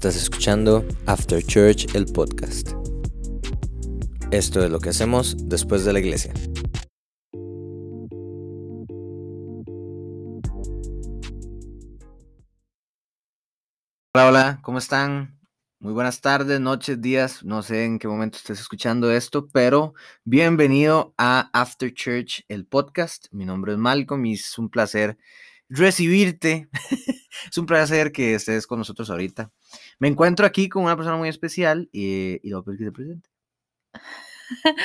Estás escuchando After Church, el podcast. Esto es lo que hacemos después de la iglesia. Hola, hola, ¿cómo están? Muy buenas tardes, noches, días, no sé en qué momento estés escuchando esto, pero bienvenido a After Church, el podcast. Mi nombre es Malcolm y es un placer recibirte. es un placer que estés con nosotros ahorita. Me encuentro aquí con una persona muy especial y, y lo que se presente.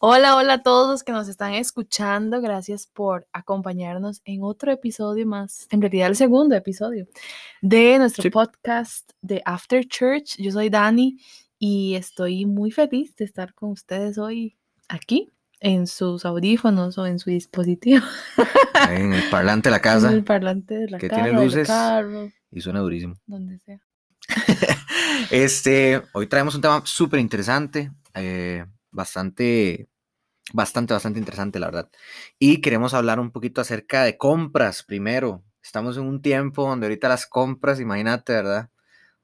Hola, hola a todos los que nos están escuchando. Gracias por acompañarnos en otro episodio más, en realidad el segundo episodio de nuestro podcast de After Church. Yo soy Dani y estoy muy feliz de estar con ustedes hoy aquí en sus audífonos o en su dispositivo. En el parlante de la casa. En el parlante de la que casa, tiene del luces carro, y suena durísimo. donde sea. Este, hoy traemos un tema súper interesante, eh, bastante, bastante, bastante interesante, la verdad. Y queremos hablar un poquito acerca de compras primero. Estamos en un tiempo donde ahorita las compras, imagínate, ¿verdad?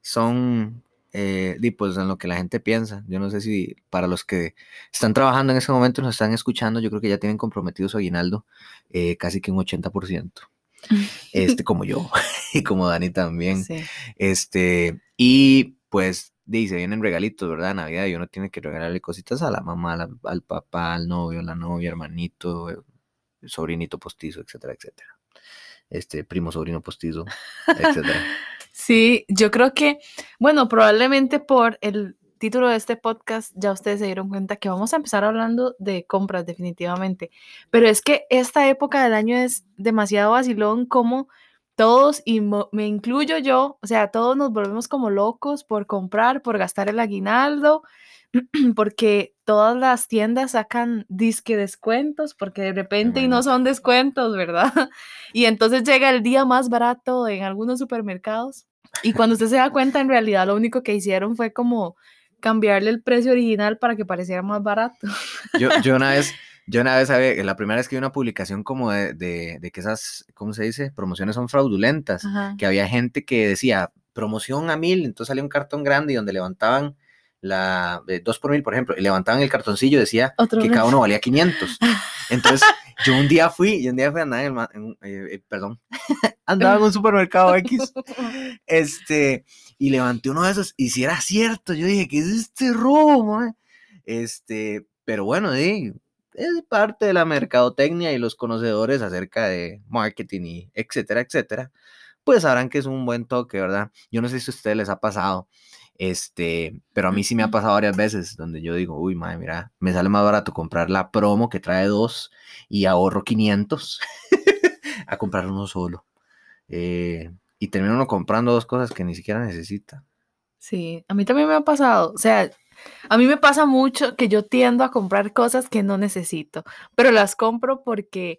Son, eh, di, pues, en lo que la gente piensa. Yo no sé si para los que están trabajando en ese momento, nos están escuchando, yo creo que ya tienen comprometido su aguinaldo eh, casi que un 80%. Este, como yo y como Dani también. Sí. Este, y pues dice, vienen regalitos, ¿verdad? Navidad y uno tiene que regalarle cositas a la mamá, la- al papá, al novio, la novia, hermanito, eh, sobrinito postizo, etcétera, etcétera. Este, primo, sobrino postizo, etcétera. Sí, yo creo que, bueno, probablemente por el título de este podcast ya ustedes se dieron cuenta que vamos a empezar hablando de compras definitivamente, pero es que esta época del año es demasiado vacilón como todos, y me incluyo yo, o sea, todos nos volvemos como locos por comprar, por gastar el aguinaldo, porque todas las tiendas sacan disque descuentos, porque de repente y no son descuentos, ¿verdad? Y entonces llega el día más barato en algunos supermercados. Y cuando usted se da cuenta, en realidad lo único que hicieron fue como cambiarle el precio original para que pareciera más barato. Yo, yo una vez, yo una vez, ¿sabe? la primera vez que vi una publicación como de, de, de que esas, ¿cómo se dice? Promociones son fraudulentas. Ajá. que había gente que decía promoción a mil, entonces salía un cartón grande y donde levantaban la de dos por mil, por ejemplo, y levantaban el cartoncillo decía Otro que cada uno valía 500. Entonces, yo un día fui, yo un día fui a andar en el, en eh, eh, perdón, andaba en un supermercado X, este, y levanté uno de esos, y si era cierto, yo dije, ¿qué es este robo, mae?". Este, pero bueno, sí, es parte de la mercadotecnia y los conocedores acerca de marketing y etcétera, etcétera, pues sabrán que es un buen toque, ¿verdad? Yo no sé si a ustedes les ha pasado, este, pero a mí sí me ha pasado varias veces donde yo digo, uy, madre, mira, me sale más barato comprar la promo que trae dos y ahorro 500 a comprar uno solo. Eh, y termino uno comprando dos cosas que ni siquiera necesita. Sí, a mí también me ha pasado. O sea, a mí me pasa mucho que yo tiendo a comprar cosas que no necesito, pero las compro porque,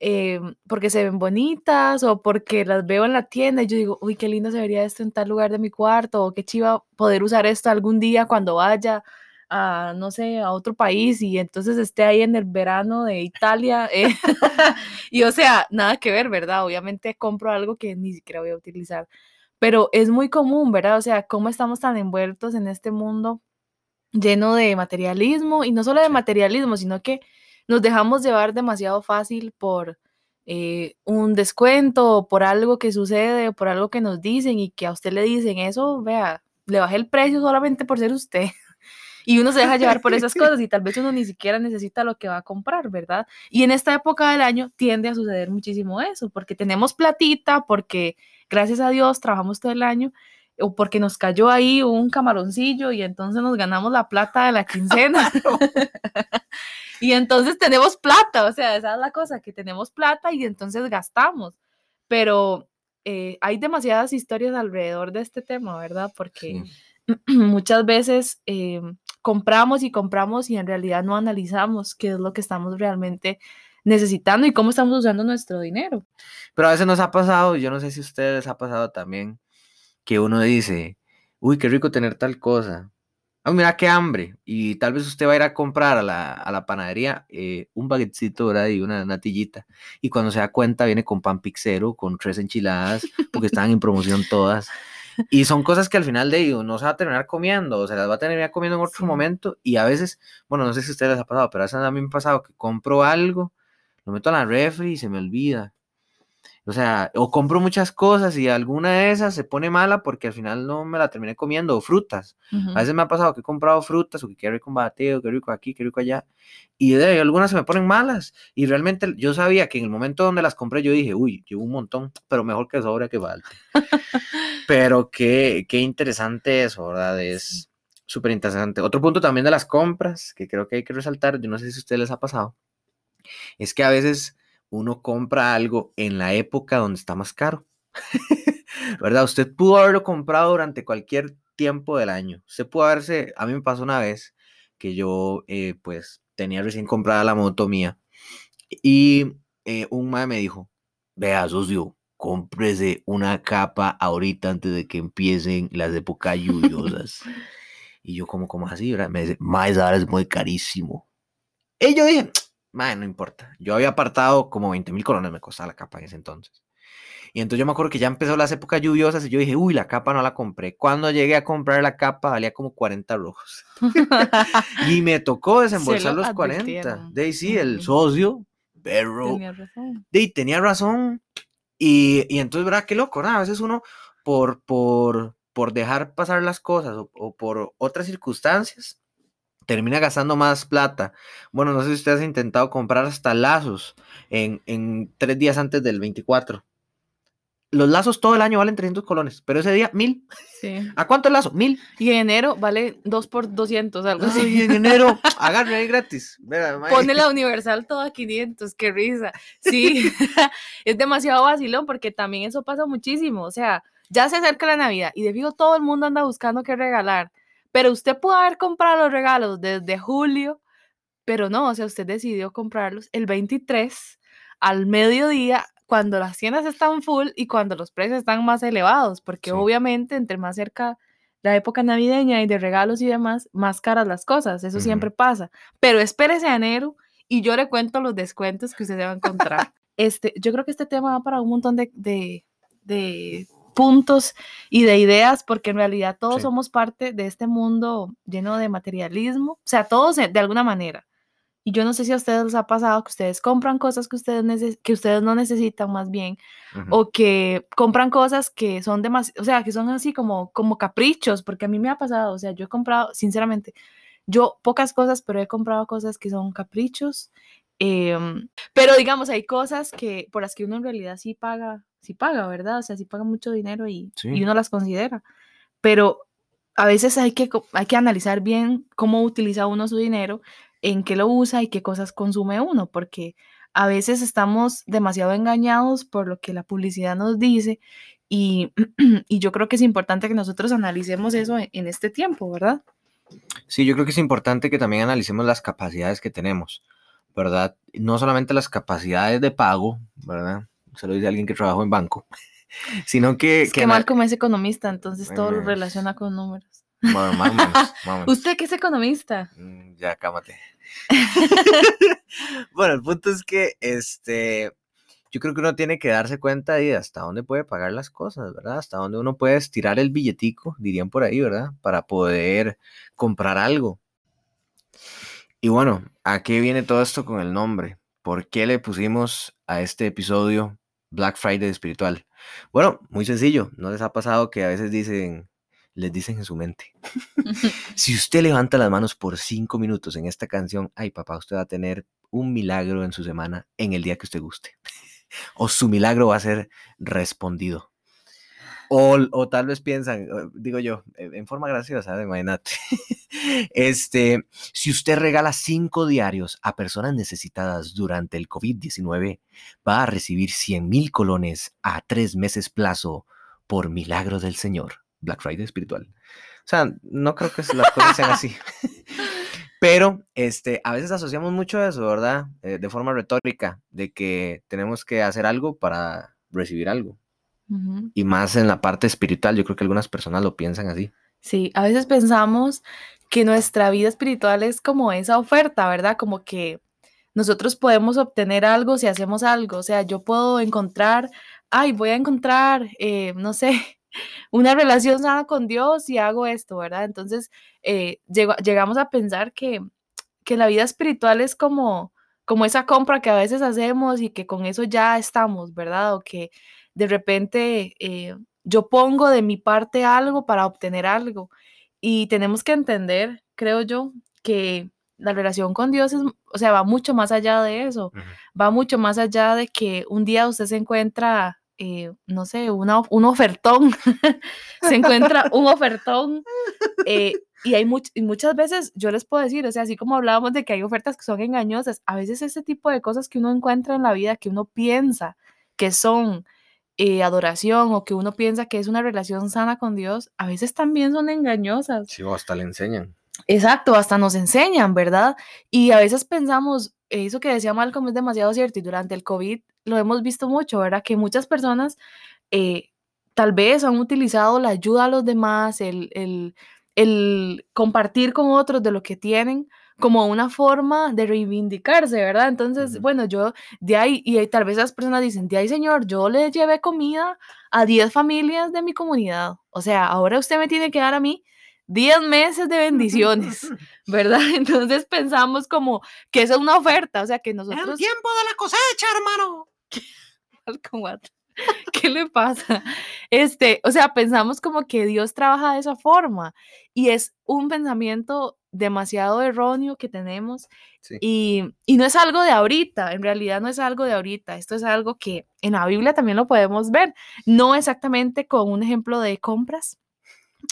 em, porque se ven bonitas o porque las veo en la tienda y yo digo, uy, qué lindo se vería esto en tal lugar de mi cuarto o qué chiva poder usar esto algún día cuando vaya a, no sé, a otro país y entonces esté ahí en el verano de Italia. eh, y o sea, nada que ver, ¿verdad? Obviamente compro algo que ni siquiera voy a utilizar. Pero es muy común, ¿verdad? O sea, cómo estamos tan envueltos en este mundo lleno de materialismo y no solo de materialismo, sino que nos dejamos llevar demasiado fácil por eh, un descuento por algo que sucede por algo que nos dicen y que a usted le dicen eso, vea, le bajé el precio solamente por ser usted. Y uno se deja llevar por esas cosas y tal vez uno ni siquiera necesita lo que va a comprar, ¿verdad? Y en esta época del año tiende a suceder muchísimo eso, porque tenemos platita, porque gracias a Dios trabajamos todo el año, o porque nos cayó ahí un camaroncillo y entonces nos ganamos la plata de la quincena. y entonces tenemos plata, o sea, esa es la cosa, que tenemos plata y entonces gastamos. Pero eh, hay demasiadas historias alrededor de este tema, ¿verdad? Porque Sí. muchas veces eh, compramos y compramos y en realidad no analizamos qué es lo que estamos realmente necesitando y cómo estamos usando nuestro dinero. Pero a veces nos ha pasado, yo no sé si a ustedes les ha pasado también, que uno dice, uy, qué rico tener tal cosa. Ah, mira qué hambre. Y tal vez usted va a ir a comprar a la, a la panadería eh, un baguetcito, ¿verdad? Y una natillita. Y cuando se da cuenta, viene con pan pixero, con tres enchiladas, porque estaban en promoción todas. Y son cosas que al final de ello no se va a terminar comiendo, o se las va a terminar comiendo en otro Sí. momento. Y a veces, bueno, no sé si a ustedes les ha pasado, pero a veces a mí me ha pasado que compro algo, lo meto a la refri y se me olvida. O sea, o compro muchas cosas y alguna de esas se pone mala porque al final no me la terminé comiendo, o frutas. Ujú. A veces me ha pasado que he comprado frutas o que qué rico un bateo, qué rico aquí, qué rico allá. Y de ahí algunas se me ponen malas. Y realmente yo sabía que en el momento donde las compré yo dije, uy, llevo un montón, pero mejor que sobra que falte. pero qué, qué interesante eso, ¿verdad? Es súper interesante. Otro punto también de las compras que creo que hay que resaltar, yo no sé si a ustedes les ha pasado, es que a veces uno compra algo en la época donde está más caro. ¿Verdad? Usted pudo haberlo comprado durante cualquier tiempo del año. Usted pudo haberse, a mí me pasó una vez que yo eh, pues tenía recién comprada la moto mía y eh, un mae me dijo, vea socio, cómprese una capa ahorita antes de que empiecen las épocas lluviosas. y yo como, como así, ¿verdad? Me dice, mae, vara es muy carísimo. Y yo dije, mae, no importa. Yo había apartado como 20 mil colones, me costaba la capa en ese entonces. Y entonces yo me acuerdo que ya empezó las épocas lluviosas y yo dije, uy, la capa no la compré. Cuando llegué a comprar la capa valía como 40 rojos. y me tocó desembolsar lo los 40. advirtieron. De ahí sí, el socio, perro, Tenía razón. de ahí tenía razón. Y, y entonces, ¿verdad? Qué loco, ¿no? A veces uno, por, por, por dejar pasar las cosas o, o por otras circunstancias, termina gastando más plata. Bueno, no sé si ustedes han intentado comprar hasta lazos en, en tres días antes del 24. Los lazos todo el año valen 300 colones, pero ese día, mil. Sí. ¿A cuánto el lazo? Mil. Y en enero vale 2 por 200, algo Ay, así. en enero, agarre ahí gratis. Mae. Pone la universal toda a 500, qué risa. Sí, es demasiado vacilón porque también eso pasa muchísimo. O sea, ya se acerca la Navidad y de fijo todo el mundo anda buscando qué regalar. Pero usted pudo haber comprado los regalos desde julio, pero no, o sea, usted decidió comprarlos el 23 al mediodía cuando las tiendas están full y cuando los precios están más elevados, porque Sí. obviamente entre más cerca la época navideña y de regalos y demás, más caras las cosas, eso siempre pasa. Pero espérese a enero y yo le cuento los descuentos que usted se va a encontrar. este, yo creo que este tema va para un montón de, de, de puntos y de ideas, porque en realidad todos Sí. somos parte de este mundo lleno de materialismo, o sea, todos de alguna manera. Y yo no sé si a ustedes les ha pasado que ustedes compran cosas que ustedes, que ustedes no necesitan más bien, o que compran cosas que son demasiado, o sea, que son así como, como caprichos, porque a mí me ha pasado, o sea, yo he comprado, sinceramente, yo pocas cosas, pero he comprado cosas que son caprichos, em, pero digamos, hay cosas que por las que uno en realidad sí paga, sí paga, ¿verdad? O sea, sí paga mucho dinero y, Sí. y uno las considera, pero a veces hay que, hay que analizar bien cómo utiliza uno su dinero, en qué lo usa y qué cosas consume uno, porque a veces estamos demasiado engañados por lo que la publicidad nos dice y, y yo creo que es importante que nosotros analicemos eso en, en este tiempo, ¿verdad? Sí, yo creo que es importante que también analicemos las capacidades que tenemos, ¿verdad? No solamente las capacidades de pago, ¿verdad? Se lo dice alguien que trabajó en banco, sino que... Es que ana- Malcolm es economista, entonces todo lo Eh, relaciona con números. Bueno, más o menos, más o menos. ¿Usted qué es economista? Mm, Ya, cámate. bueno, el punto es que este, yo creo que uno tiene que darse cuenta de hasta dónde puede pagar las cosas, ¿verdad? Hasta dónde uno puede estirar el billetico, dirían por ahí, ¿verdad? Para poder comprar algo. Y bueno, ¿a qué viene todo esto con el nombre? ¿Por qué le pusimos a este episodio Black Friday espiritual? Bueno, muy sencillo. ¿No les ha pasado que a veces dicen, les dicen en su mente? Si usted levanta las manos por cinco minutos en esta canción, ay papá, usted va a tener un milagro en su semana en el día que usted guste. O su milagro va a ser respondido. O, o tal vez piensan, digo yo, en en forma graciosa, imagínate. Este, si usted regala cinco diarios a personas necesitadas durante el COVID-19, va a recibir 100 mil colones a tres meses plazo por milagro del Señor. Black Friday espiritual. O sea, no creo que las cosas sean así. Pero este, a veces asociamos mucho eso, ¿verdad? Eh, de forma retórica, de que tenemos que hacer algo para recibir algo. Y más en la parte espiritual, yo creo que algunas personas lo piensan así. Sí, a veces pensamos que nuestra vida espiritual es como esa oferta, ¿verdad? Como que nosotros podemos obtener algo si hacemos algo. O sea, yo puedo encontrar, ay, voy a encontrar, eh, no sé, una relación sana con Dios y hago esto, ¿verdad? Entonces, eh, llegamos a pensar que, que la vida espiritual es como, como esa compra que a veces hacemos y que con eso ya estamos, ¿verdad? O que de repente eh, yo pongo de mi parte algo para obtener algo. Y tenemos que entender, creo yo, que la relación con Dios es, o sea, va mucho más allá de eso, va mucho más allá de que un día usted se encuentra, eh, no sé, una, un ofertón, se encuentra un ofertón eh, y hay y muchas veces, yo les puedo decir, o sea, así como hablábamos de que hay ofertas que son engañosas, a veces ese tipo de cosas que uno encuentra en la vida, que uno piensa que son eh, adoración o que uno piensa que es una relación sana con Dios, a veces también son engañosas. Sí, o hasta le enseñan. Exacto, hasta nos enseñan, ¿verdad? Y a veces pensamos, eso que decía Malcolm es demasiado cierto y durante el COVID lo hemos visto mucho, ¿verdad? Que muchas personas eh, tal vez han utilizado la ayuda a los demás, el, el, el compartir con otros de lo que tienen como una forma de reivindicarse, ¿verdad? Entonces, bueno, yo de ahí, y tal vez las personas dicen, de ahí, señor, yo le llevé comida a 10 familias de mi comunidad. O sea, ahora usted me tiene que dar a mí 10 meses de bendiciones, ¿verdad? Entonces pensamos como que eso es una oferta, o sea, que nosotros... El tiempo de la cosecha, hermano. ¿Qué le pasa? Este, o sea, pensamos como que Dios trabaja de esa forma y es un pensamiento demasiado erróneo que tenemos y, y, no es algo de ahorita, en realidad no es algo de ahorita, esto es algo que en la Biblia también lo podemos ver, no exactamente con un ejemplo de compras,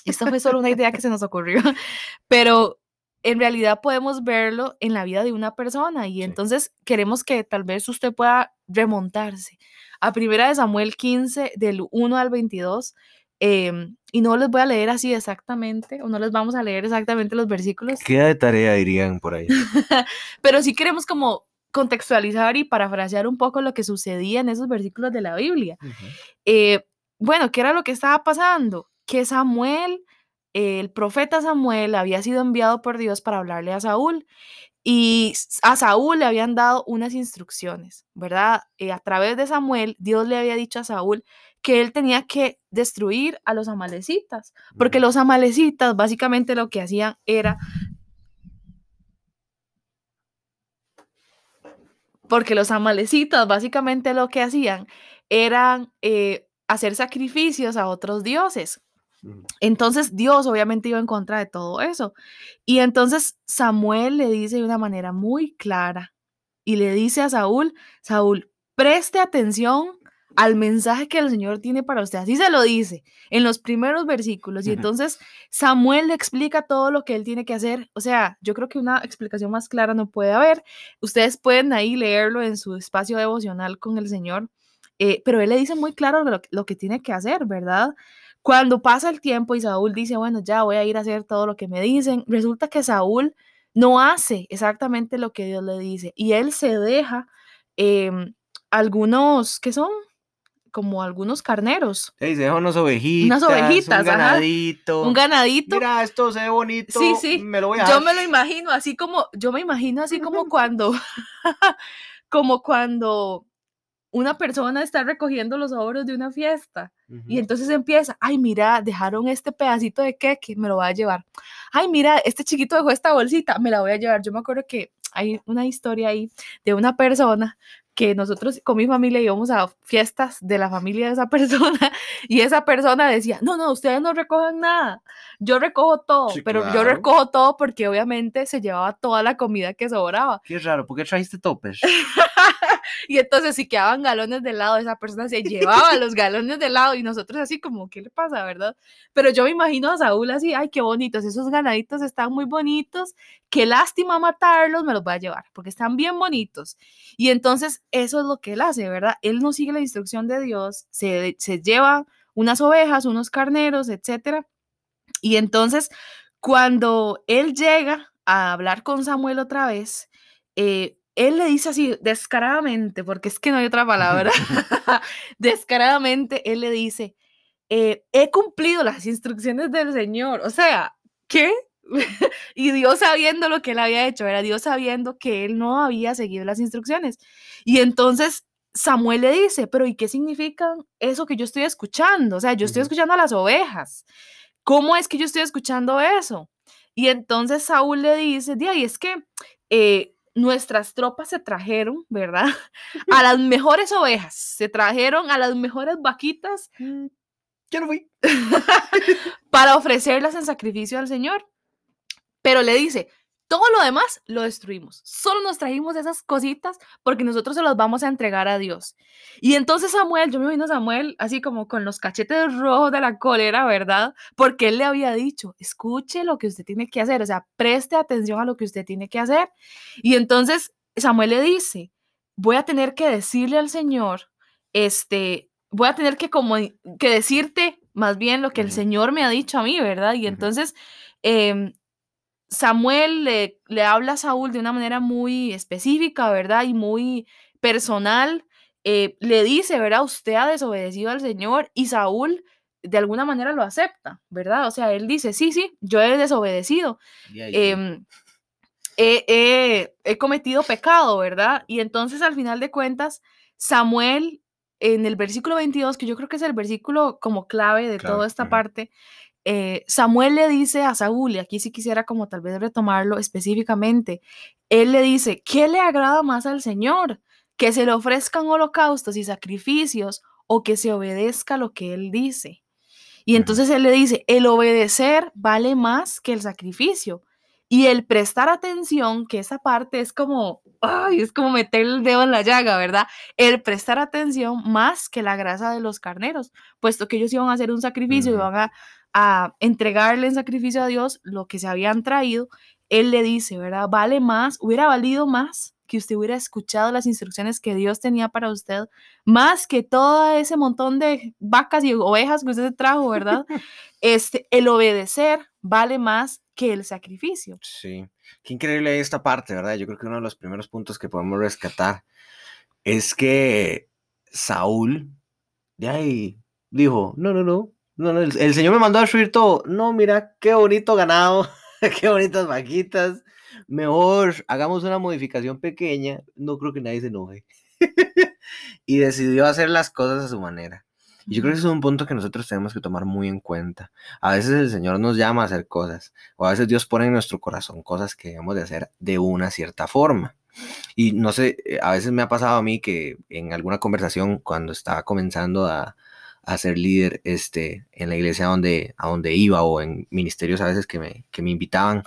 esto fue solo una idea que se nos ocurrió, pero en realidad podemos verlo en la vida de una persona y entonces queremos que tal vez usted pueda remontarse a primera de Samuel 15 del 1 al 22 em, y no les voy a leer así exactamente o no les vamos a leer exactamente los versículos. Queda de tarea dirían por ahí. pero sí queremos como contextualizar y parafrasear un poco lo que sucedía en esos versículos de la Biblia. Eh, bueno, ¿qué era lo que estaba pasando? que Samuel, el profeta Samuel, había sido enviado por Dios para hablarle a Saúl. Y a Saúl le habían dado unas instrucciones, ¿verdad? Eh, a través de Samuel, Dios le había dicho a Saúl que él tenía que destruir a los amalecitas, porque los amalecitas básicamente lo que hacían era... Porque los amalecitas básicamente lo que hacían eran eh, hacer sacrificios a otros dioses. Entonces Dios obviamente iba en contra de todo eso. Y entonces Samuel le dice de una manera muy clara y le dice a Saúl, Saúl, preste atención al mensaje que el Señor tiene para usted. Así se lo dice en los primeros versículos. Y entonces Samuel le explica todo lo que él tiene que hacer. O sea, yo creo que una explicación más clara no puede haber. Ustedes pueden ahí leerlo en su espacio devocional con el Señor. Eh, pero él le dice muy claro lo, lo que tiene que hacer, ¿verdad? Cuando pasa el tiempo y Saúl dice, bueno, ya voy a ir a hacer todo lo que me dicen, resulta que Saúl no hace exactamente lo que Dios le dice y él se deja em, algunos, ¿qué son? Como algunos carneros. se deja unas ovejitas. Unas ovejitas, un ganadito. Un ganadito. Mira, esto se ve bonito. Sí, sí. Me lo voy a Yo me lo imagino así como, yo me imagino así como cuando, como cuando una persona está recogiendo los ahorros de una fiesta y entonces empieza, ay, mira, dejaron este pedacito de queque, me lo voy a llevar. Ay, mira, este chiquito dejó esta bolsita, me la voy a llevar. Yo me acuerdo que hay una historia ahí de una persona que nosotros con mi familia íbamos a fiestas de la familia de esa persona y esa persona decía, no, no, ustedes no recojan nada, yo recojo todo, pero yo recojo todo porque obviamente se llevaba toda la comida que sobraba. Qué raro, ¿por qué trajiste topes? y entonces si quedaban galones de helado, esa persona se llevaba los galones de helado y nosotros así como, ¿qué le pasa, verdad? Pero yo me imagino a Saúl así, ay, qué bonitos, esos ganaditos están muy bonitos, qué lástima matarlos, me los voy a llevar, porque están bien bonitos. Y entonces eso es lo que él hace, ¿verdad? Él no sigue la instrucción de Dios, se, se lleva unas ovejas, unos carneros, etcétera. Y entonces, cuando él llega a hablar con Samuel otra vez, eh, él le dice así, descaradamente, porque es que no hay otra palabra, descaradamente, él le dice, eh, he cumplido las instrucciones del Señor. O sea, ¿qué? y Dios sabiendo lo que él había hecho, era Dios sabiendo que él no había seguido las instrucciones. Y entonces Samuel le dice, pero ¿y qué significa eso que yo estoy escuchando? O sea, yo estoy escuchando a las ovejas. ¿Cómo es que yo estoy escuchando eso? Y entonces Saúl le dice, de ahí es que eh, nuestras tropas se trajeron, ¿verdad? A las mejores ovejas, se trajeron a las mejores vaquitas. Mm, yo no fui. para ofrecerlas en sacrificio al Señor. Pero le dice, todo lo demás lo destruimos. Solo nos trajimos esas cositas porque nosotros se las vamos a entregar a Dios. Y entonces Samuel, yo me imagino a Samuel así como con los cachetes rojos de la cólera, ¿verdad? Porque él le había dicho, escuche lo que usted tiene que hacer, o sea, preste atención a lo que usted tiene que hacer. Y entonces Samuel le dice, voy a tener que decirle al Señor, este, voy a tener que como que decirte más bien lo que el Señor me ha dicho a mí, ¿verdad? Y entonces... Eh, Samuel le, le, habla a Saúl de una manera muy específica, ¿verdad? Y muy personal. Eh, le dice, ¿verdad? Usted ha desobedecido al Señor y Saúl de alguna manera lo acepta, ¿verdad? O sea, él dice, sí, sí, yo he desobedecido. Em, he, he, cometido pecado, ¿verdad? Y entonces al final de cuentas, Samuel, en el versículo 22, que yo creo que es el versículo como clave de toda esta parte, eh, Samuel le dice a Saúl, y aquí sí quisiera como tal vez retomarlo específicamente, él le dice, ¿qué le agrada más al Señor? ¿Que se le ofrezcan holocaustos y sacrificios o que se obedezca lo que él dice? Y entonces él le dice, el obedecer vale más que el sacrificio. Y el prestar atención, que esa parte es como, ay, es como meter el dedo en la llaga, ¿verdad? El prestar atención más que la grasa de los carneros, puesto que ellos iban a hacer un sacrificio y van a a entregarle en sacrificio a Dios lo que se habían traído, Él le dice, ¿verdad? Vale más, hubiera valido más que usted hubiera escuchado las instrucciones que Dios tenía para usted, más que todo ese montón de vacas y ovejas que usted se trajo, ¿verdad? Este, el obedecer vale más que el sacrificio. Sí, qué increíble esta parte, ¿verdad? Yo creo que uno de los primeros puntos que podemos rescatar es que Saúl de ahí dijo, no, no, no, no, no, el, Señor me mandó a subir todo. No, mira, qué bonito ganado, qué bonitas vaquitas. Mejor hagamos una modificación pequeña. No creo que nadie se enoje. y decidió hacer las cosas a su manera. Y yo creo que ese es un punto que nosotros tenemos que tomar muy en cuenta. A veces el Señor nos llama a hacer cosas, o a veces Dios pone en nuestro corazón cosas que debemos de hacer de una cierta forma. Y no sé, eh, a veces me ha pasado a mí que en alguna conversación, cuando estaba comenzando a, a ser líder este, en la iglesia donde, a donde iba o en ministerios a veces que me, que me invitaban,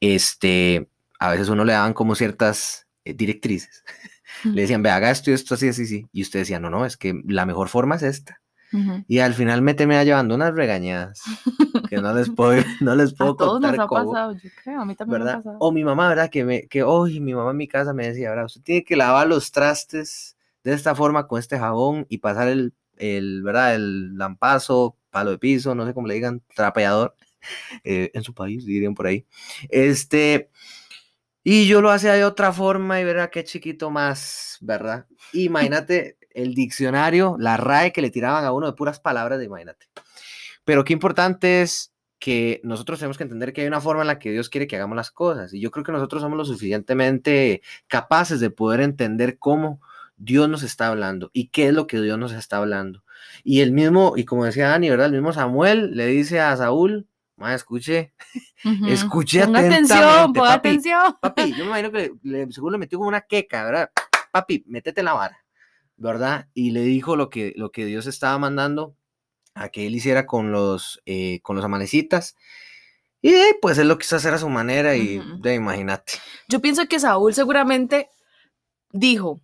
este, a veces uno le daban como ciertas eh, directrices. le decían, ve, haga esto y esto así, así, sí. Y usted decía, no, no, es que la mejor forma es esta. Y al final me termina llevando unas regañadas que no les puedo, no les puedo a todos nos ha pasado, yo creo, a mí también me ha pasado. O mi mamá, ¿verdad? Que, me, que hoy mi mamá en mi casa me decía, ¿verdad? Usted tiene que lavar los trastes de esta forma con este jabón y pasar el el, ¿verdad? El lampazo, palo de piso, no sé cómo le digan, trapeador, eh, en su país, dirían por ahí. Este, y yo lo hacía de otra forma y verá qué chiquito más, ¿verdad? Imagínate el diccionario, la RAE que le tiraban a uno de puras palabras, de imagínate. Pero qué importante es que nosotros tenemos que entender que hay una forma en la que Dios quiere que hagamos las cosas. Y yo creo que nosotros somos lo suficientemente capaces de poder entender cómo Dios nos está hablando y qué es lo que Dios nos está hablando. Y el mismo, y como decía Dani, ¿verdad? El mismo Samuel le dice a Saúl, ma, escuche, escuche atención, papi, atención. Papi, yo me imagino que le, seguro le metió como una queca, ¿verdad? Papi, métete en la vara, ¿verdad? Y le dijo lo que, lo que Dios estaba mandando a que él hiciera con los, eh, con los amanecitas. Y pues él lo quiso hacer a su manera y imagínate. Yo pienso que Saúl seguramente dijo,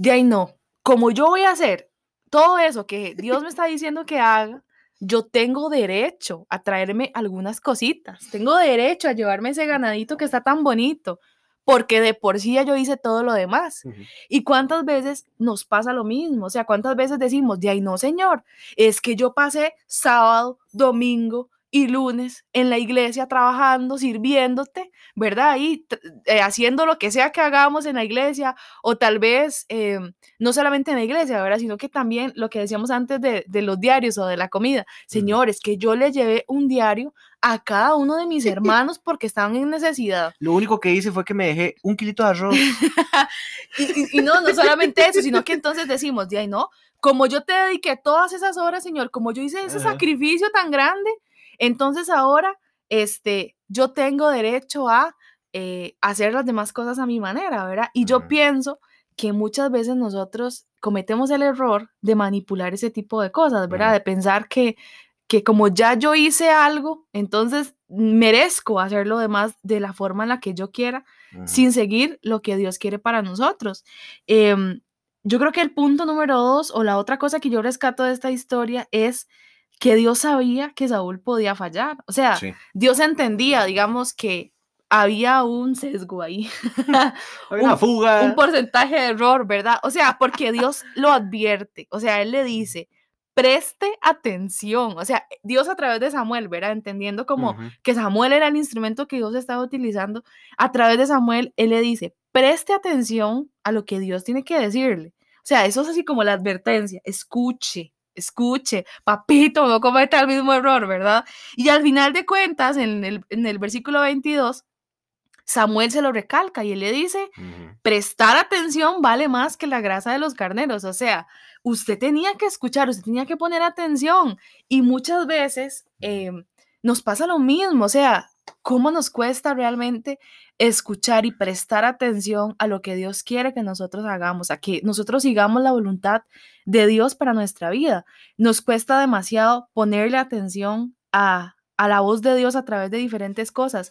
de ahí no. Como yo voy a hacer todo eso que Dios me está diciendo que haga, yo tengo derecho a traerme algunas cositas. Tengo derecho a llevarme ese ganadito que está tan bonito, porque de por sí ya yo hice todo lo demás. ¿Y cuántas veces nos pasa lo mismo? O sea, ¿cuántas veces decimos, de ahí no, Señor? Es que yo pasé sábado, domingo y lunes en la iglesia trabajando, sirviéndote, ¿verdad? Ahí eh, haciendo lo que sea que hagamos en la iglesia o tal vez em, no solamente en la iglesia, ¿verdad? Sino que también lo que decíamos antes de, los diarios o de la comida. Señores, que yo le llevé un diario a cada uno de mis hermanos porque estaban en necesidad. Lo único que hice fue que me dejé un kilito de arroz. y, no, no solamente eso, sino que entonces decimos, de ahí no, como yo te dediqué todas esas horas, Señor, como yo hice ese sacrificio tan grande, entonces ahora, este, yo tengo derecho a eh, hacer las demás cosas a mi manera, ¿verdad? Y yo pienso que muchas veces nosotros cometemos el error de manipular ese tipo de cosas, ¿verdad? De pensar que, que como ya yo hice algo, entonces merezco hacer lo demás de la forma en la que yo quiera, sin seguir lo que Dios quiere para nosotros. Em, yo creo que el punto número dos, o la otra cosa que yo rescato de esta historia, es que Dios sabía que Saúl podía fallar. O sea, Dios entendía, digamos, que había un sesgo ahí. una fuga. Un porcentaje de error, ¿verdad? O sea, porque Dios lo advierte. O sea, Él le dice, preste atención. O sea, Dios a través de Samuel, ¿verdad? Entendiendo como que Samuel era el instrumento que Dios estaba utilizando. A través de Samuel, Él le dice, preste atención a lo que Dios tiene que decirle. O sea, eso es así como la advertencia. Escuche, escuche, papito, no cometa el mismo error, ¿verdad? Y al final de cuentas, en el, en el versículo 22, Samuel se lo recalca y él le dice, prestar atención vale más que la grasa de los carneros, o sea, usted tenía que escuchar, usted tenía que poner atención. Y muchas veces em, nos pasa lo mismo, o sea, ¿cómo nos cuesta realmente escuchar y prestar atención a lo que Dios quiere que nosotros hagamos, a que nosotros sigamos la voluntad de Dios para nuestra vida. Nos cuesta demasiado ponerle atención a, la voz de Dios a través de diferentes cosas.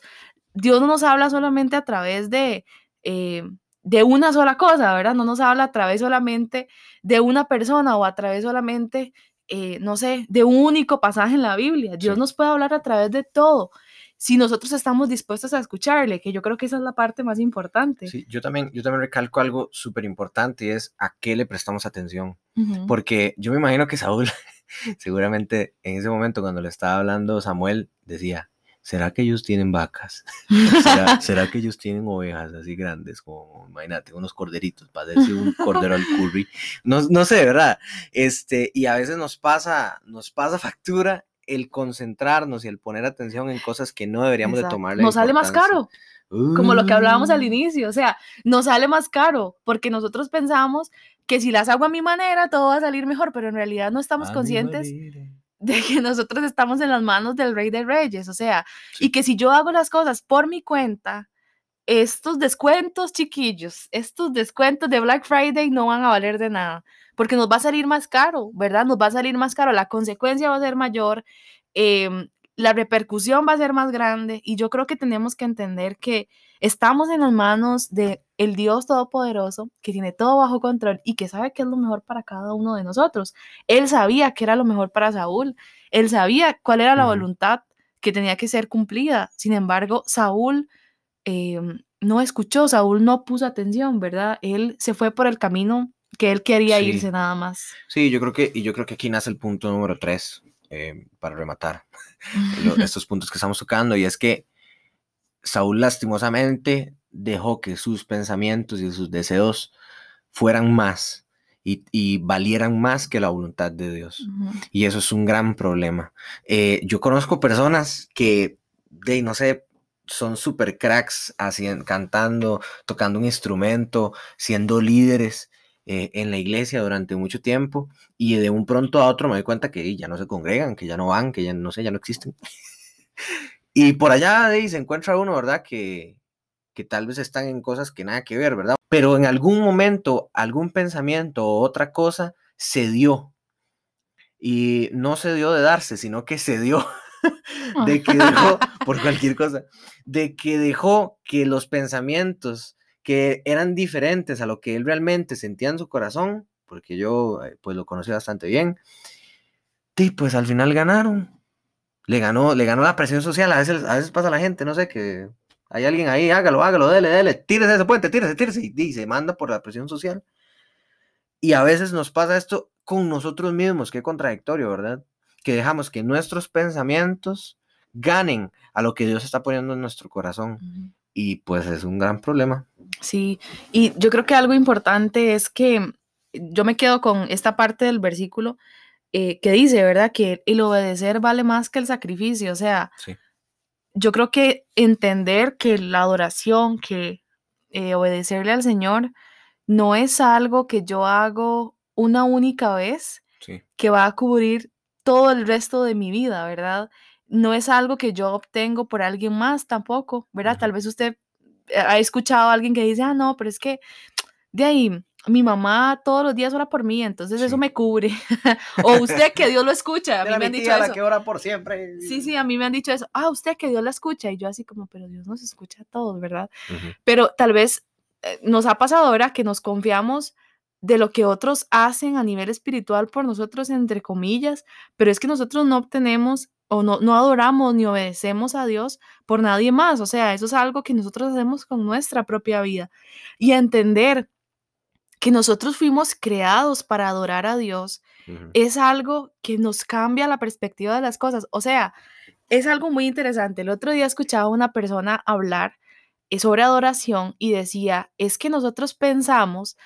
Dios no nos habla solamente a través de, eh, de una sola cosa, ¿verdad? No nos habla a través solamente de una persona o a través solamente, eh, no sé, de un único pasaje en la Biblia. Dios nos puede hablar a través de todo si nosotros estamos dispuestos a escucharle, que yo creo que esa es la parte más importante. Sí, yo también, yo también recalco algo súper importante y es a qué le prestamos atención. Porque yo me imagino que Saúl, seguramente en ese momento cuando le estaba hablando Samuel, decía, ¿será que ellos tienen vacas? ¿Será, que ellos tienen ovejas así grandes, como, imagínate, unos corderitos, para decir un cordero al curry? No, no sé, ¿verdad? Este, y a veces nos pasa, nos pasa factura el concentrarnos y el poner atención en cosas que no deberíamos de tomar. Nos sale más caro. Como lo que hablábamos al uh. inicio, o sea, nos sale más caro porque nosotros pensamos que si las hago a mi manera todo va a salir mejor, pero en realidad no estamos conscientes de que nosotros estamos en las manos del Rey de Reyes, o sea, y que si yo hago las cosas por mi cuenta, estos descuentos chiquillos, estos descuentos de Black Friday no van a valer de nada porque nos va a salir más caro, ¿verdad? Nos va a salir más caro, la consecuencia va a ser mayor, em, la repercusión va a ser más grande y yo creo que tenemos que entender que estamos en las manos de el Dios Todopoderoso que tiene todo bajo control y que sabe qué es lo mejor para cada uno de nosotros. Él sabía que era lo mejor para Saúl, él sabía cuál era la voluntad que tenía que ser cumplida. Sin embargo, Saúl em, no escuchó, Saúl no puso atención, ¿verdad? Él se fue por el camino que él quería irse nada más. Sí, yo creo que, y yo creo que aquí nace el punto número tres, eh, para rematar estos puntos que estamos tocando, y es que Saúl lastimosamente dejó que sus pensamientos y sus deseos fueran más y, valieran más que la voluntad de Dios. Y eso es un gran problema. Eh, yo conozco personas que, de, no sé, son super cracks haciendo, cantando, tocando un instrumento, siendo líderes, eh, en la iglesia durante mucho tiempo y de un pronto a otro me doy cuenta que ya no se congregan, que ya no van, que ya no sé, ya no existen. y por allá se encuentra uno, ¿verdad? Que, que tal vez están en cosas que nada que ver, ¿verdad? Pero en algún momento, algún pensamiento o otra cosa se dio. Y no se dio de darse, sino que se dio de que dejó, por cualquier cosa, de que dejó que los pensamientos que eran diferentes a lo que él realmente sentía en su corazón, porque yo eh, pues lo conocí bastante bien, y pues al final ganaron. Le ganó, le ganó la presión social. A veces, a veces pasa la gente, no sé, que hay alguien ahí, hágalo, hágalo, dele, dele, tírese ese puente, tírese, tírese, y, se manda por la presión social. Y a veces nos pasa esto con nosotros mismos, qué contradictorio, ¿verdad? Que dejamos que nuestros pensamientos ganen a lo que Dios está poniendo en nuestro corazón. Y pues es un gran problema. Sí, y yo creo que algo importante es que yo me quedo con esta parte del versículo eh, que dice, ¿verdad? Que el obedecer vale más que el sacrificio. O sea, yo creo que entender que la adoración, que eh, obedecerle al Señor, no es algo que yo hago una única vez que va a cubrir todo el resto de mi vida, ¿verdad? No es algo que yo obtengo por alguien más tampoco, ¿verdad? Tal vez usted eh, ha escuchado a alguien que dice, ah, no, pero es que de ahí mi mamá todos los días ora por mí, entonces eso me cubre. o usted que Dios lo escucha, a mí me han dicho eso. que ora por siempre. Sí, sí, a mí me han dicho eso. Ah, usted que Dios la escucha y yo así como, pero Dios nos escucha a todos, ¿verdad? Pero tal vez eh, nos ha pasado ahora que nos confiamos de lo que otros hacen a nivel espiritual por nosotros, entre comillas, pero es que nosotros no obtenemos o no, no adoramos ni obedecemos a Dios por nadie más. O sea, eso es algo que nosotros hacemos con nuestra propia vida. Y entender que nosotros fuimos creados para adorar a Dios es algo que nos cambia la perspectiva de las cosas. O sea, es algo muy interesante. El otro día escuchaba a una persona hablar eh, sobre adoración y decía, es que nosotros pensamos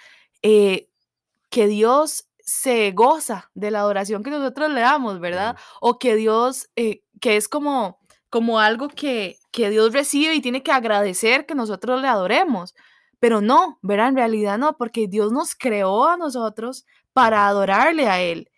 eh, que Dios se goza de la adoración que nosotros le damos, ¿verdad? O que Dios, eh, que es como, como algo que, que Dios recibe y tiene que agradecer que nosotros le adoremos. Pero no, ¿verdad? En realidad no, porque Dios nos creó a nosotros para adorarle a Él.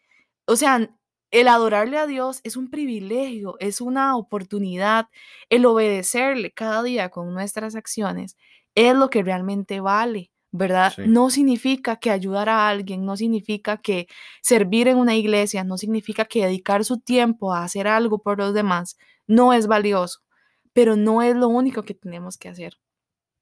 O sea, el adorarle a Dios es un privilegio, es una oportunidad. El obedecerle cada día con nuestras acciones es lo que realmente vale. ¿Verdad? No significa que ayudar a alguien, no significa que servir en una iglesia, no significa que dedicar su tiempo a hacer algo por los demás no es valioso, pero no es lo único que tenemos que hacer.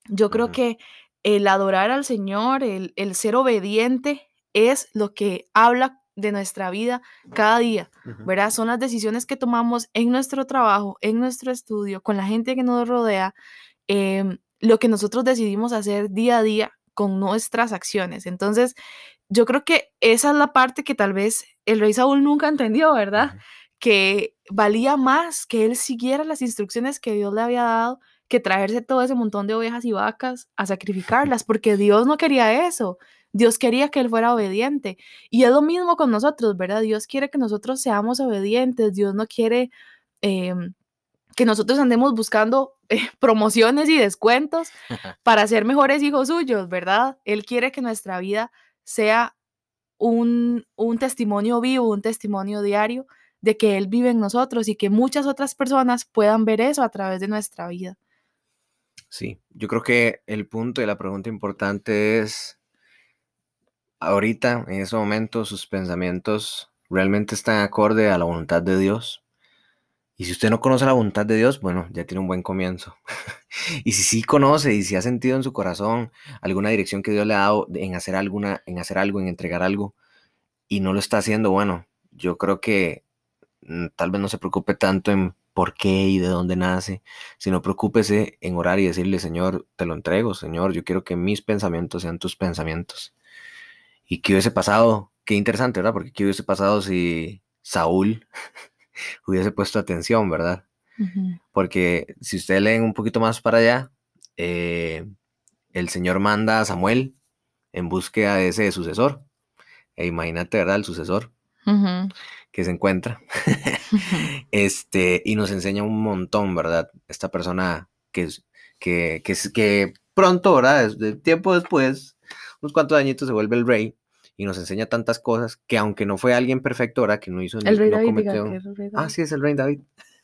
Yo creo que el adorar al Señor, el, ser obediente, es lo que habla de nuestra vida cada día, ¿verdad? Son las decisiones que tomamos en nuestro trabajo, en nuestro estudio, con la gente que nos rodea, em, lo que nosotros decidimos hacer día a día con nuestras acciones. Entonces, yo creo que esa es la parte que tal vez el rey Saúl nunca entendió, ¿verdad? Que valía más que él siguiera las instrucciones que Dios le había dado que traerse todo ese montón de ovejas y vacas a sacrificarlas, porque Dios no quería eso. Dios quería que él fuera obediente. Y es lo mismo con nosotros, ¿verdad? Dios quiere que nosotros seamos obedientes. Dios no quiere em, que nosotros andemos buscando eh, promociones y descuentos para ser mejores hijos suyos, ¿verdad? Él quiere que nuestra vida sea un, un testimonio vivo, un testimonio diario de que Él vive en nosotros y que muchas otras personas puedan ver eso a través de nuestra vida. Sí, yo creo que el punto y la pregunta importante es, ahorita, en ese momento, sus pensamientos realmente están acorde a la voluntad de Dios. Y si usted no conoce la voluntad de Dios, bueno, ya tiene un buen comienzo. y si sí conoce y si ha sentido en su corazón alguna dirección que Dios le ha dado en hacer alguna, en hacer algo, en entregar algo, y no lo está haciendo, bueno, yo creo que mm, tal vez no se preocupe tanto en por qué y de dónde nace, sino preocúpese en orar y decirle, Señor, te lo entrego, Señor, yo quiero que mis pensamientos sean tus pensamientos. Y qué hubiese pasado, qué interesante, ¿verdad? Porque qué hubiese pasado si Saúl hubiese puesto atención, ¿verdad? Porque si ustedes leen un poquito más para allá, eh, el Señor manda a Samuel en búsqueda de ese sucesor. E imagínate, ¿verdad? El sucesor que se encuentra. este, y nos enseña un montón, ¿verdad? Esta persona que, que, que, que pronto, ¿verdad? De tiempo después, unos cuantos añitos se vuelve el rey y nos enseña tantas cosas que aunque no fue alguien perfecto, ahora que no hizo el rey David, cometió... Ah, sí, es el rey David.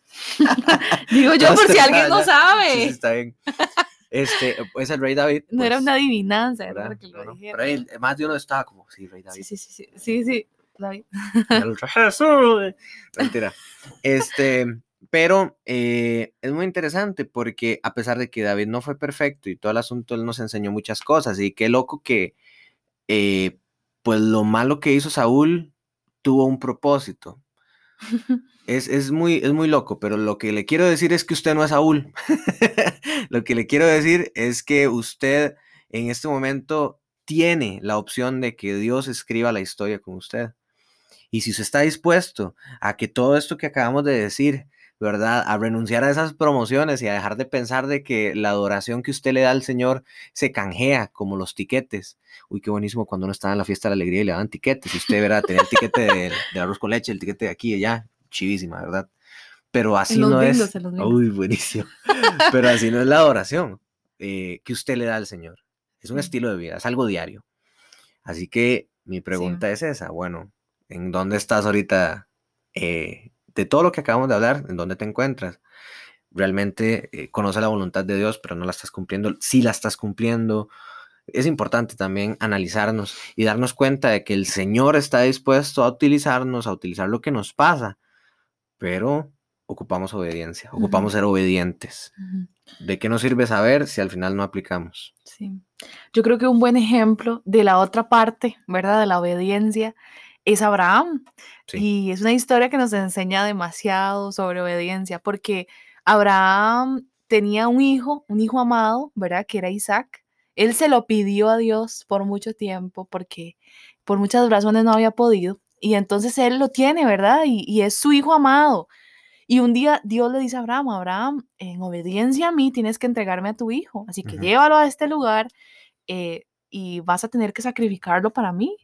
Digo yo por si alguien no sabe. Sí, está bien. Este, es el rey David. no era pues, una adivinanza, él, más de uno estaba como, sí, rey David. Sí, sí, sí, sí, sí, David. El Jesús. Mentira. Este, pero eh, es muy interesante porque a pesar de que David no fue perfecto y todo el asunto, él nos enseñó muchas cosas y qué loco que eh, pues lo malo que hizo Saúl tuvo un propósito. Es, muy, es muy loco, pero lo que le quiero decir es que usted no es Saúl. lo que le quiero decir es que usted en este momento tiene la opción de que Dios escriba la historia con usted. Y si usted está dispuesto a que todo esto que acabamos de decir ¿verdad? A renunciar a esas promociones y a dejar de pensar de que la adoración que usted le da al Señor se canjea como los tiquetes. Uy, qué buenísimo cuando uno está en la fiesta de la alegría y le dan tiquetes. Y usted verá, tener el tiquete de, de, arroz con leche, el tiquete de aquí y allá, chivísima, ¿verdad? Pero así no es. Uy, buenísimo. Pero así no es la adoración eh, que usted le da al Señor. Es un estilo de vida, es algo diario. Así que mi pregunta es esa. Bueno, ¿en dónde estás ahorita? Eh, de todo lo que acabamos de hablar, ¿en dónde te encuentras? Realmente eh, conoce la voluntad de Dios, pero no la estás cumpliendo. Si la estás cumpliendo, es importante también analizarnos y darnos cuenta de que el Señor está dispuesto a utilizarnos, a utilizar lo que nos pasa, pero ocupamos obediencia, ocupamos ser obedientes. ¿De qué nos sirve saber si al final no aplicamos? Sí. Yo creo que un buen ejemplo de la otra parte, ¿verdad? De la obediencia es Abraham. Y es una historia que nos enseña demasiado sobre obediencia, porque Abraham tenía un hijo, un hijo amado, ¿verdad? Que era Isaac. Él se lo pidió a Dios por mucho tiempo, porque por muchas razones no había podido. Y entonces él lo tiene, ¿verdad? Y, es su hijo amado. Y un día Dios le dice a Abraham, Abraham, en obediencia a mí tienes que entregarme a tu hijo. Así que llévalo a este lugar eh, y vas a tener que sacrificarlo para mí.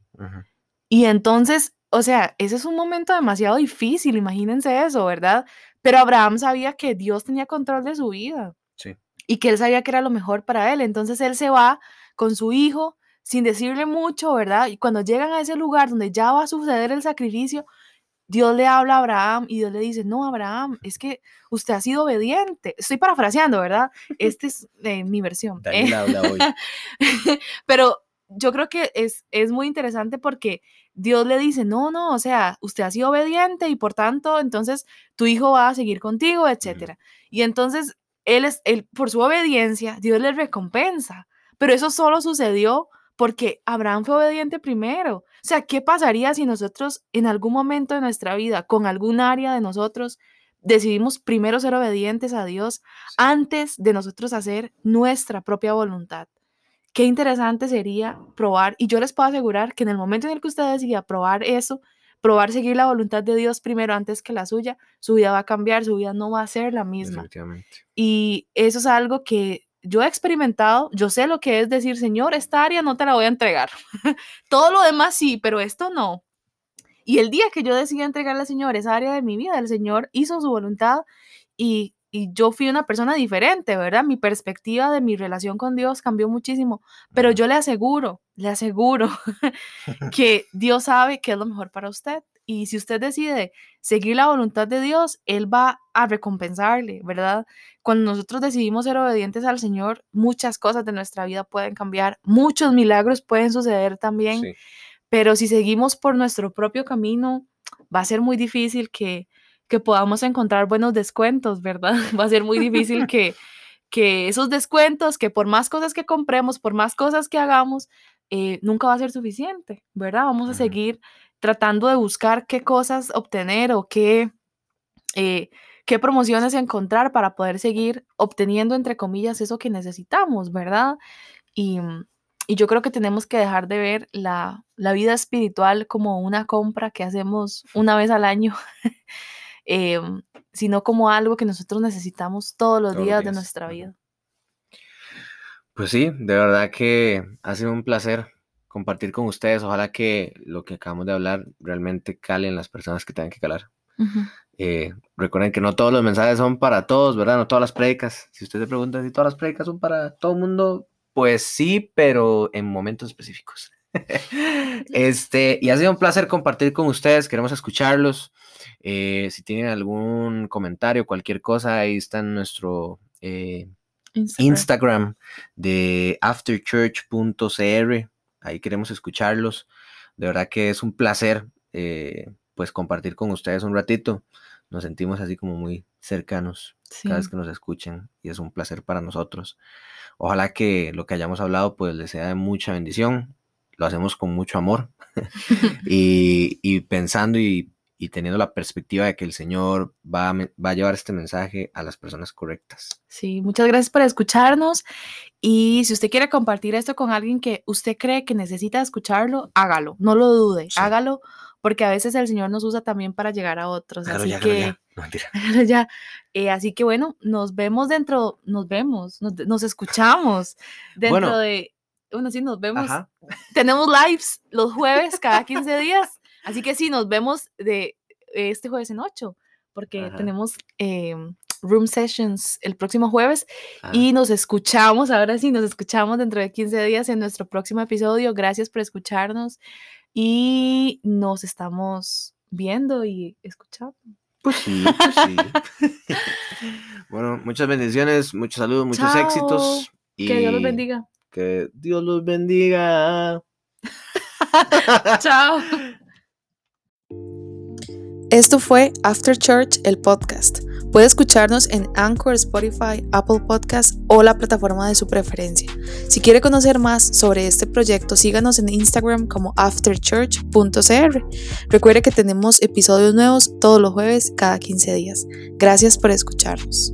Y entonces, o sea, ese es un momento demasiado difícil, imagínense eso, ¿verdad? Pero Abraham sabía que Dios tenía control de su vida. Sí. Y que él sabía que era lo mejor para él. Entonces él se va con su hijo sin decirle mucho, ¿verdad? Y cuando llegan a ese lugar donde ya va a suceder el sacrificio, Dios le habla a Abraham y Dios le dice, no, Abraham, es que usted ha sido obediente. Estoy parafraseando, ¿verdad? Esta es eh, mi versión. Pero yo creo que es, es muy interesante porque Dios le dice, no, no, o sea, usted ha sido obediente y por tanto, entonces tu hijo va a seguir contigo, etcétera. Y entonces, él es, él, por su obediencia, Dios le recompensa. Pero eso solo sucedió porque Abraham fue obediente primero. O sea, ¿qué pasaría si nosotros en algún momento de nuestra vida, con algún área de nosotros, decidimos primero ser obedientes a Dios antes de nosotros hacer nuestra propia voluntad? Qué interesante sería probar, y yo les puedo asegurar que en el momento en el que usted decida probar eso, probar seguir la voluntad de Dios primero antes que la suya, su vida va a cambiar, su vida no va a ser la misma. Y eso es algo que yo he experimentado, yo sé lo que es decir, Señor, esta área no te la voy a entregar. Todo lo demás sí, pero esto no. Y el día que yo decidí entregarle al Señor esa área de mi vida, el Señor hizo su voluntad y y yo fui una persona diferente, ¿verdad? Mi perspectiva de mi relación con Dios cambió muchísimo, pero yo le aseguro, le aseguro que Dios sabe qué es lo mejor para usted. Y si usted decide seguir la voluntad de Dios, Él va a recompensarle, ¿verdad? Cuando nosotros decidimos ser obedientes al Señor, muchas cosas de nuestra vida pueden cambiar, muchos milagros pueden suceder también, pero si seguimos por nuestro propio camino, va a ser muy difícil que, que podamos encontrar buenos descuentos, ¿verdad? Va a ser muy difícil que, que esos descuentos, que por más cosas que compremos, por más cosas que hagamos, eh, nunca va a ser suficiente, ¿verdad? Vamos a seguir tratando de buscar qué cosas obtener o qué, eh, qué promociones encontrar para poder seguir obteniendo, entre comillas, eso que necesitamos, ¿verdad? Y, y yo creo que tenemos que dejar de ver la, la vida espiritual como una compra que hacemos una vez al año. Em, sino como algo que nosotros necesitamos todos los, días, de nuestra vida. Pues sí, de verdad que ha sido un placer compartir con ustedes. Ojalá que lo que acabamos de hablar realmente cale en las personas que tengan que calar. Eh, recuerden que no todos los mensajes son para todos, ¿verdad? No todas las predicas. Si usted se pregunta si todas las predicas son para todo el mundo, pues sí, pero en momentos específicos. este, y ha sido un placer compartir con ustedes. Queremos escucharlos. Eh, si tienen algún comentario, cualquier cosa, ahí está en nuestro eh, Instagram. de afterchurch.cr. Ahí queremos escucharlos. De verdad que es un placer eh, pues compartir con ustedes un ratito. Nos sentimos así como muy cercanos cada vez que nos escuchen y es un placer para nosotros. Ojalá que lo que hayamos hablado pues les sea de mucha bendición. Lo hacemos con mucho amor y, y pensando y y teniendo la perspectiva de que el Señor va a, va a llevar este mensaje a las personas correctas. Sí, muchas gracias por escucharnos y si usted quiere compartir esto con alguien que usted cree que necesita escucharlo, hágalo, no lo dude, hágalo porque a veces el Señor nos usa también para llegar a otros. Así que No, mentira. ya. Eh, así que bueno, nos vemos dentro, nos vemos, nos, nos escuchamos dentro Bueno. de, bueno, sí, nos vemos. Ajá. Tenemos lives los jueves cada 15 días. Así que sí, nos vemos de este jueves en 8, porque Ajá. tenemos em, room sessions el próximo jueves Ah, y nos escuchamos, ahora sí, nos escuchamos dentro de 15 días en nuestro próximo episodio. Gracias por escucharnos y nos estamos viendo y escuchando. Pues sí, pues sí. bueno, muchas bendiciones, muchos saludos, muchos Chao. éxitos. Y Que Dios los bendiga. Que Dios los bendiga. Chao. Esto fue After Church, el podcast. Puede escucharnos en Anchor, Spotify, Apple Podcast o la plataforma de su preferencia. Si quiere conocer más sobre este proyecto, síganos en Instagram como afterchurch.cr. Recuerde que tenemos episodios nuevos todos los jueves cada 15 días. Gracias por escucharnos.